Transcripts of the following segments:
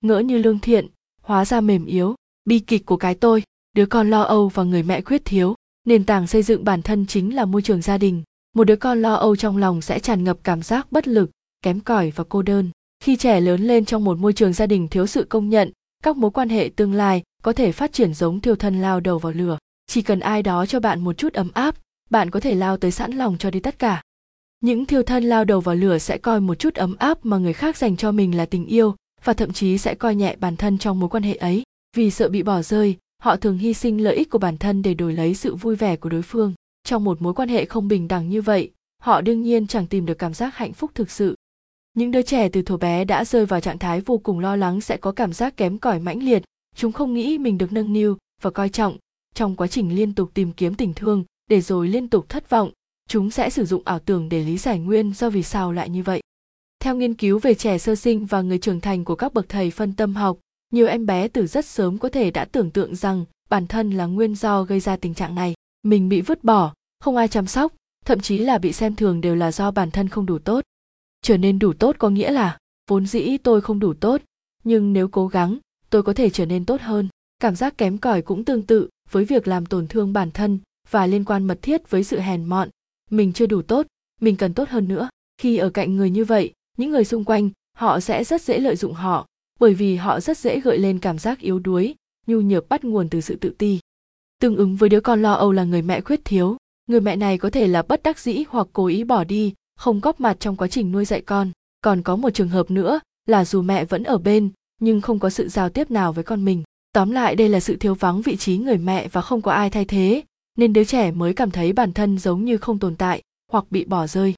ngỡ như lương thiện, hóa ra mềm yếu, bi kịch của cái tôi, đứa con lo âu và người mẹ khuyết thiếu. Nền tảng xây dựng bản thân chính là môi trường gia đình. Một đứa con lo âu trong lòng sẽ tràn ngập cảm giác bất lực, kém cỏi và cô đơn. Khi trẻ lớn lên trong một môi trường gia đình thiếu sự công nhận, các mối quan hệ tương lai có thể phát triển giống thiêu thân lao đầu vào lửa. Chỉ cần ai đó cho bạn một chút ấm áp, bạn có thể lao tới sẵn lòng cho đi tất cả. Những thiêu thân lao đầu vào lửa sẽ coi một chút ấm áp mà người khác dành cho mình là tình yêu và thậm chí sẽ coi nhẹ bản thân trong mối quan hệ ấy. Vì sợ bị bỏ rơi, họ thường hy sinh lợi ích của bản thân để đổi lấy sự vui vẻ của đối phương. Trong một mối quan hệ không bình đẳng như vậy, họ đương nhiên chẳng tìm được cảm giác hạnh phúc thực sự. Những đứa trẻ từ thuở bé đã rơi vào trạng thái vô cùng lo lắng sẽ có cảm giác kém cỏi mãnh liệt. Chúng không nghĩ mình được nâng niu và coi trọng. Trong quá trình liên tục tìm kiếm tình thương, để rồi liên tục thất vọng, chúng sẽ sử dụng ảo tưởng để lý giải nguyên do vì sao lại như vậy theo nghiên cứu về trẻ sơ sinh và người trưởng thành của các bậc thầy phân tâm học, nhiều em bé từ rất sớm có thể đã tưởng tượng rằng bản thân là nguyên do gây ra tình trạng này. Mình bị vứt bỏ, không ai chăm sóc, thậm chí là bị xem thường đều là do bản thân không đủ tốt. Trở nên đủ tốt có nghĩa là, vốn dĩ tôi không đủ tốt, nhưng nếu cố gắng, tôi có thể trở nên tốt hơn. Cảm giác kém cỏi cũng tương tự với việc làm tổn thương bản thân và liên quan mật thiết với sự hèn mọn. Mình chưa đủ tốt, mình cần tốt hơn nữa. Khi ở cạnh người như vậy những người xung quanh, họ sẽ rất dễ lợi dụng họ, bởi vì họ rất dễ gợi lên cảm giác yếu đuối, nhu nhược bắt nguồn từ sự tự ti. Tương ứng với đứa con lo âu là người mẹ khuyết thiếu, người mẹ này có thể là bất đắc dĩ hoặc cố ý bỏ đi, không góp mặt trong quá trình nuôi dạy con. Còn có một trường hợp nữa, là dù mẹ vẫn ở bên, nhưng không có sự giao tiếp nào với con mình. Tóm lại, đây là sự thiếu vắng vị trí người mẹ và không có ai thay thế, nên đứa trẻ mới cảm thấy bản thân giống như không tồn tại, hoặc bị bỏ rơi.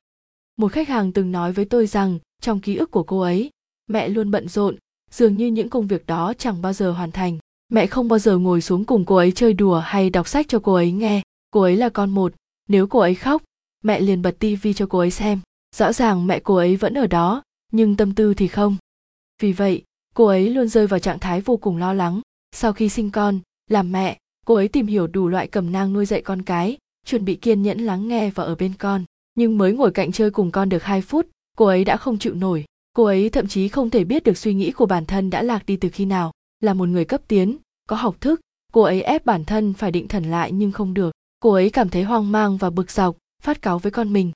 Một khách hàng từng nói với tôi rằng trong ký ức của cô ấy. Mẹ luôn bận rộn, dường như những công việc đó chẳng bao giờ hoàn thành. Mẹ không bao giờ ngồi xuống cùng cô ấy chơi đùa hay đọc sách cho cô ấy nghe. Cô ấy là con một. Nếu cô ấy khóc, mẹ liền bật tivi cho cô ấy xem. Rõ ràng mẹ cô ấy vẫn ở đó, nhưng tâm tư thì không. Vì vậy, cô ấy luôn rơi vào trạng thái vô cùng lo lắng. Sau khi sinh con, làm mẹ, cô ấy tìm hiểu đủ loại cẩm nang nuôi dạy con cái, chuẩn bị kiên nhẫn lắng nghe và ở bên con. Nhưng mới ngồi cạnh chơi cùng con được 2 phút cô ấy đã không chịu nổi. Cô ấy thậm chí không thể biết được suy nghĩ của bản thân đã lạc đi từ khi nào. Là một người cấp tiến, có học thức, cô ấy ép bản thân phải định thần lại nhưng không được. Cô ấy cảm thấy hoang mang và bực dọc, phát cáu với con mình.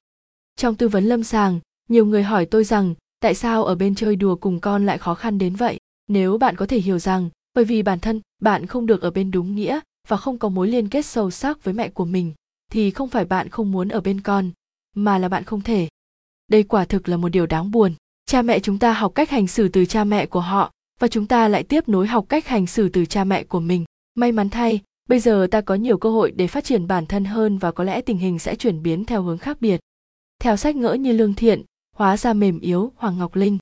Trong tư vấn lâm sàng, nhiều người hỏi tôi rằng, tại sao ở bên chơi đùa cùng con lại khó khăn đến vậy? Nếu bạn có thể hiểu rằng, bởi vì bản thân bạn không được ở bên đúng nghĩa và không có mối liên kết sâu sắc với mẹ của mình, thì không phải bạn không muốn ở bên con, mà là bạn không thể đây quả thực là một điều đáng buồn. Cha mẹ chúng ta học cách hành xử từ cha mẹ của họ, và chúng ta lại tiếp nối học cách hành xử từ cha mẹ của mình. May mắn thay, bây giờ ta có nhiều cơ hội để phát triển bản thân hơn và có lẽ tình hình sẽ chuyển biến theo hướng khác biệt. Theo sách ngỡ như lương thiện, hóa ra mềm yếu, hoàng ngọc linh.